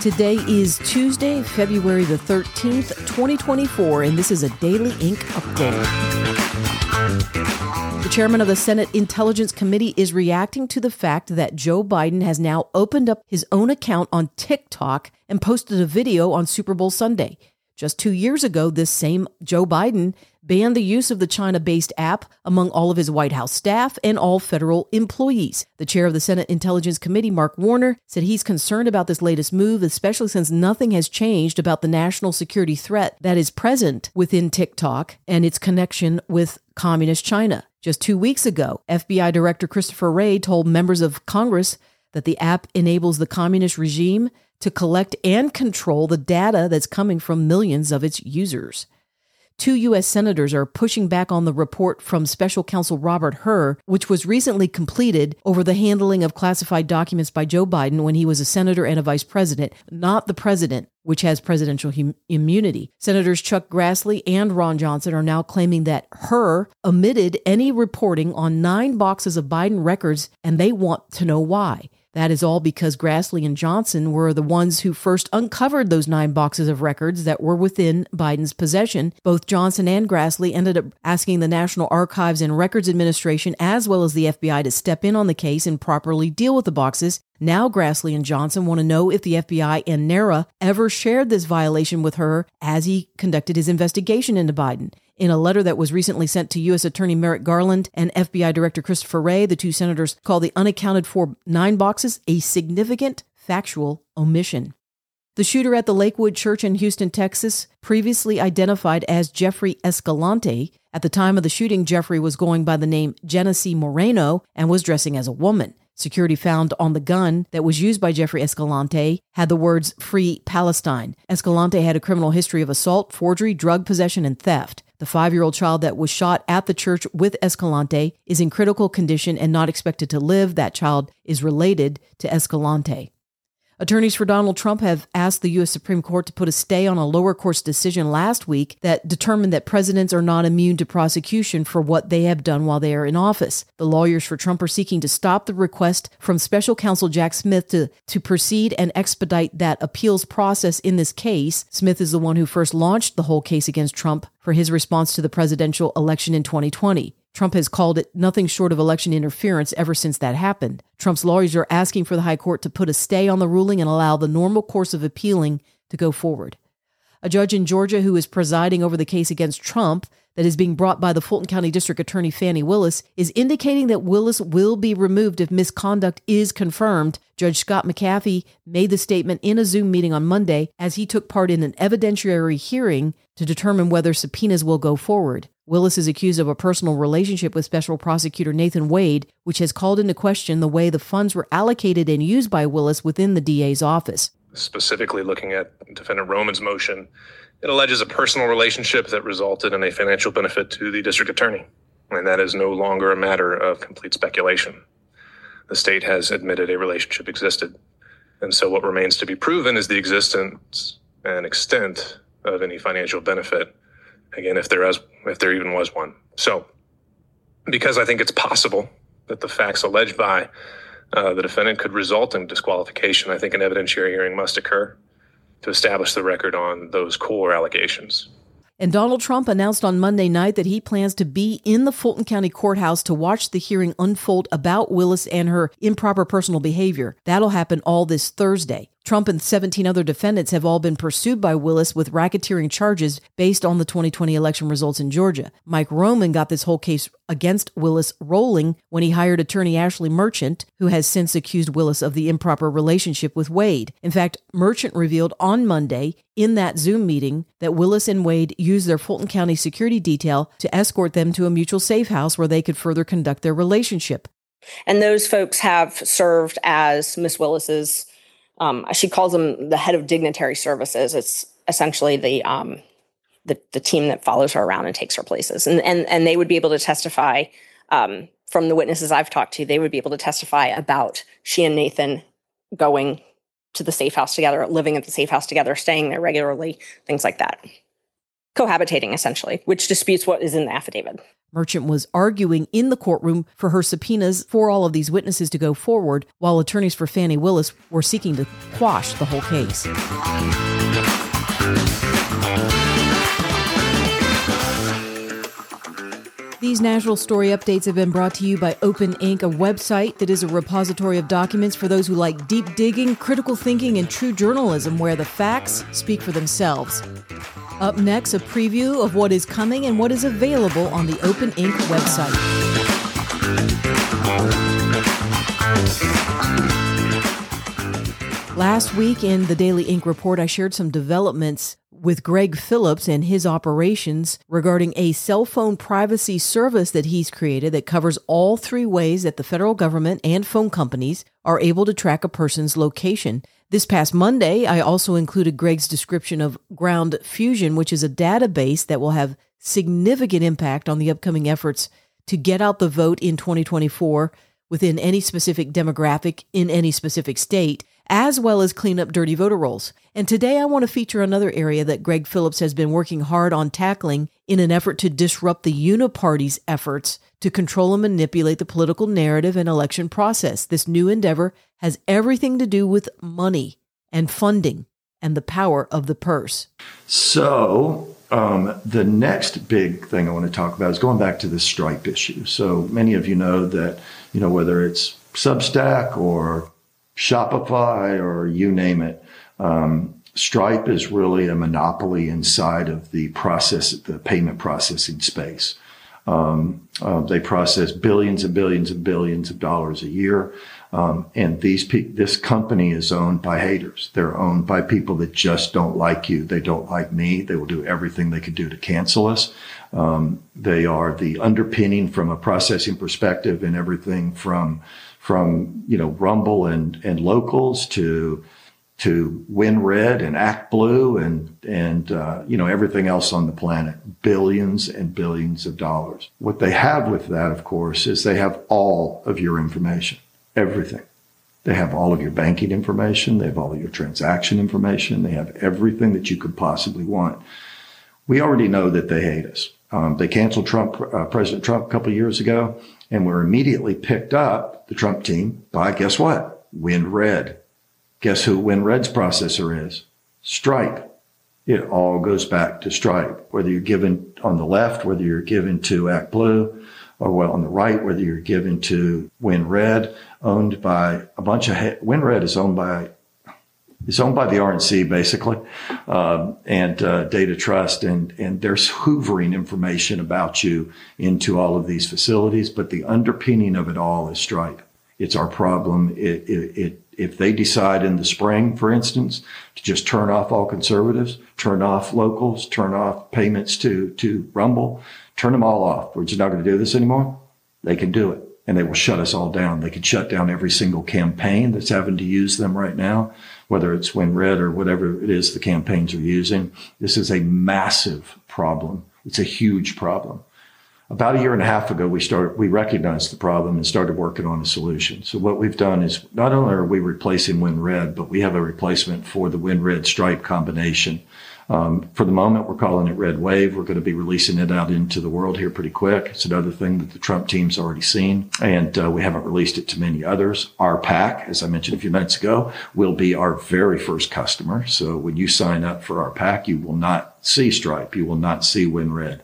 Today is Tuesday, February the 13th, 2024, and this is a Daily Ink update. The chairman of the Senate Intelligence Committee is reacting to the fact that Joe Biden has now opened up his own account on TikTok and posted a video on Super Bowl Sunday. Just two years ago, this same Joe Biden banned the use of the China based app among all of his White House staff and all federal employees. The chair of the Senate Intelligence Committee, Mark Warner, said he's concerned about this latest move, especially since nothing has changed about the national security threat that is present within TikTok and its connection with Communist China. Just two weeks ago, FBI Director Christopher Wray told members of Congress that the app enables the communist regime to collect and control the data that's coming from millions of its users. Two U.S. senators are pushing back on the report from special counsel Robert Hur, which was recently completed over the handling of classified documents by Joe Biden when he was a senator and a vice president, not the president, which has presidential hum- immunity. Senators Chuck Grassley and Ron Johnson are now claiming that Hur omitted any reporting on nine boxes of Biden records, and they want to know why. That is all because Grassley and Johnson were the ones who first uncovered those nine boxes of records that were within Biden's possession. Both Johnson and Grassley ended up asking the National Archives and Records Administration, as well as the FBI, to step in on the case and properly deal with the boxes. Now, Grassley and Johnson want to know if the FBI and NARA ever shared this violation with Hur as he conducted his investigation into Biden. In a letter that was recently sent to U.S. Attorney Merrick Garland and FBI Director Christopher Wray, the two senators called the unaccounted for nine boxes a significant factual omission. The shooter at the Lakewood Church in Houston, Texas, previously identified as Jeffrey Escalante. At the time of the shooting, Jeffrey was going by the name Genesse Moreno and was dressing as a woman. Security found on the gun that was used by Jeffrey Escalante had the words Free Palestine. Escalante had a criminal history of assault, forgery, drug possession, and theft. The five year old child that was shot at the church with Escalante is in critical condition and not expected to live. That child is related to Escalante. Attorneys for Donald Trump have asked the U.S. Supreme Court to put a stay on a lower court's decision last week that determined that presidents are not immune to prosecution for what they have done while they are in office. The lawyers for Trump are seeking to stop the request from special counsel Jack Smith to, to proceed and expedite that appeals process in this case. Smith is the one who first launched the whole case against Trump for his response to the presidential election in 2020. Trump has called it nothing short of election interference ever since that happened. Trump's lawyers are asking for the High Court to put a stay on the ruling and allow the normal course of appealing to go forward. A judge in Georgia who is presiding over the case against Trump that is being brought by the Fulton County District Attorney Fani Willis is indicating that Willis will be removed if misconduct is confirmed. Judge Scott McAfee made the statement in a Zoom meeting on Monday as he took part in an evidentiary hearing to determine whether subpoenas will go forward. Willis is accused of a personal relationship with Special Prosecutor Nathan Wade, which has called into question the way the funds were allocated and used by Willis within the DA's office. Specifically, looking at Defendant Roman's motion, it alleges a personal relationship that resulted in a financial benefit to the district attorney, and that is no longer a matter of complete speculation. The state has admitted a relationship existed, and so what remains to be proven is the existence and extent of any financial benefit again, if there is, if there even was one. So, because I think it's possible that the facts alleged by uh, the defendant could result in disqualification, I think an evidentiary hearing must occur to establish the record on those core allegations. And Donald Trump announced on Monday night that he plans to be in the Fulton County Courthouse to watch the hearing unfold about Willis and her improper personal behavior. That'll happen all this Thursday. Trump and 17 other defendants have all been pursued by Willis with racketeering charges based on the 2020 election results in Georgia. Mike Roman got this whole case against Willis rolling when he hired attorney Ashley Merchant, who has since accused Willis of the improper relationship with Wade. In fact, Merchant revealed on Monday in that Zoom meeting that Willis and Wade used their Fulton County security detail to escort them to a mutual safe house where they could further conduct their relationship. And those folks have served as Miss Willis's um, she calls them the head of dignitary services. It's essentially the um, the, the team that follows her around and takes her places, and and and they would be able to testify um, from the witnesses I've talked to. They would be able to testify about she and Nathan going to the safe house together, living at the safe house together, staying there regularly, things like that. Cohabitating essentially, which disputes what is in the affidavit. Merchant was arguing in the courtroom for her subpoenas for all of these witnesses to go forward, while attorneys for Fani Willis were seeking to quash the whole case. These national story updates have been brought to you by Open Ink, a website that is a repository of documents for those who like deep digging, critical thinking, and true journalism where the facts speak for themselves. Up next, a preview of what is coming and what is available on the Open Ink website. Last week in the Daily Ink report, I shared some developments with Gregg Phillips and his operations regarding a cell phone privacy service that he's created that covers all three ways that the federal government and phone companies are able to track a person's location. This past Monday, I also included Gregg's description of Ground Fusion, which is a database that will have significant impact on the upcoming efforts to get out the vote in 2024 within any specific demographic in any specific state as well as clean up dirty voter rolls. And today I want to feature another area that Gregg Phillips has been working hard on tackling in an effort to disrupt the Uniparty's efforts to control and manipulate the political narrative and election process. This new endeavor has everything to do with money and funding and the power of the purse. So, um, the next big thing I want to talk about is going back to the Stripe issue. So many of you know that, you know, whether it's Substack or Shopify or you name it. Um, Stripe is really a monopoly inside of the process, the payment processing space. Um, uh, they process billions and billions and billions of dollars a year. Um, and these pe- this company is owned by haters. They're owned by people that just don't like you. They don't like me. They will do everything they can do to cancel us. Um, they are the underpinning from a processing perspective and everything from from you know Rumble and and locals to to WinRed and Act Blue and and uh, you know everything else on the planet, billions and billions of dollars. What they have with that, of course, is they have all of your information, everything. They have all of your banking information. They have all of your transaction information. They have everything that you could possibly want. We already know that they hate us. Um, they canceled Trump, uh, President Trump a couple years ago and were immediately picked up, the Trump team, by guess what? WinRed. Guess who WinRed's processor is? Stripe. It all goes back to Stripe, whether you're given on the left, whether you're given to Act Blue, or well, on the right, whether you're given to WinRed, owned by a bunch of, WinRed is owned by it's owned by the RNC basically, um, and uh, Data Trust, and and they're hoovering information about you into all of these facilities. But the underpinning of it all is Stripe. It's our problem. It, it, it, if they decide in the spring, for instance, to just turn off all conservatives, turn off locals, turn off payments to to Rumble, turn them all off. We're just not going to do this anymore. They can do it and they will shut us all down. They could shut down every single campaign that's having to use them right now, whether it's WinRed or whatever it is the campaigns are using. This is a massive problem. It's a huge problem. About a year and a half ago, we started, we recognized the problem and started working on a solution. So what we've done is not only are we replacing WinRed, but we have a replacement for the WinRed Stripe combination. Um, for the moment, we're calling it Red Wave. We're going to be releasing it out into the world here pretty quick. It's another thing that the Trump team's already seen, and uh, we haven't released it to many others. Our PAC, as I mentioned a few minutes ago, will be our very first customer. So when you sign up for our PAC, you will not see Stripe. You will not see WinRed.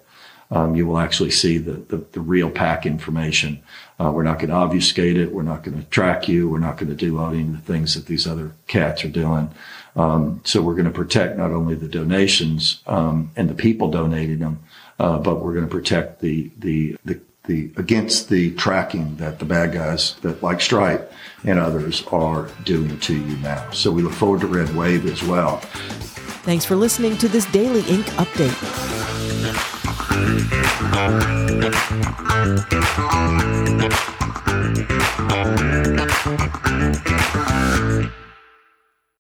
Um, you will actually see the, the, the real PAC information. Uh, we're not going to obfuscate it. We're not going to track you. We're not going to do any of the things that these other cats are doing. Um, so we're going to protect not only the donations um, and the people donating them, uh, but we're going to protect the, the the the against the tracking that the bad guys that like Stripe and others are doing to you now. So we look forward to Red Wave as well. Thanks for listening to this Daily Ink update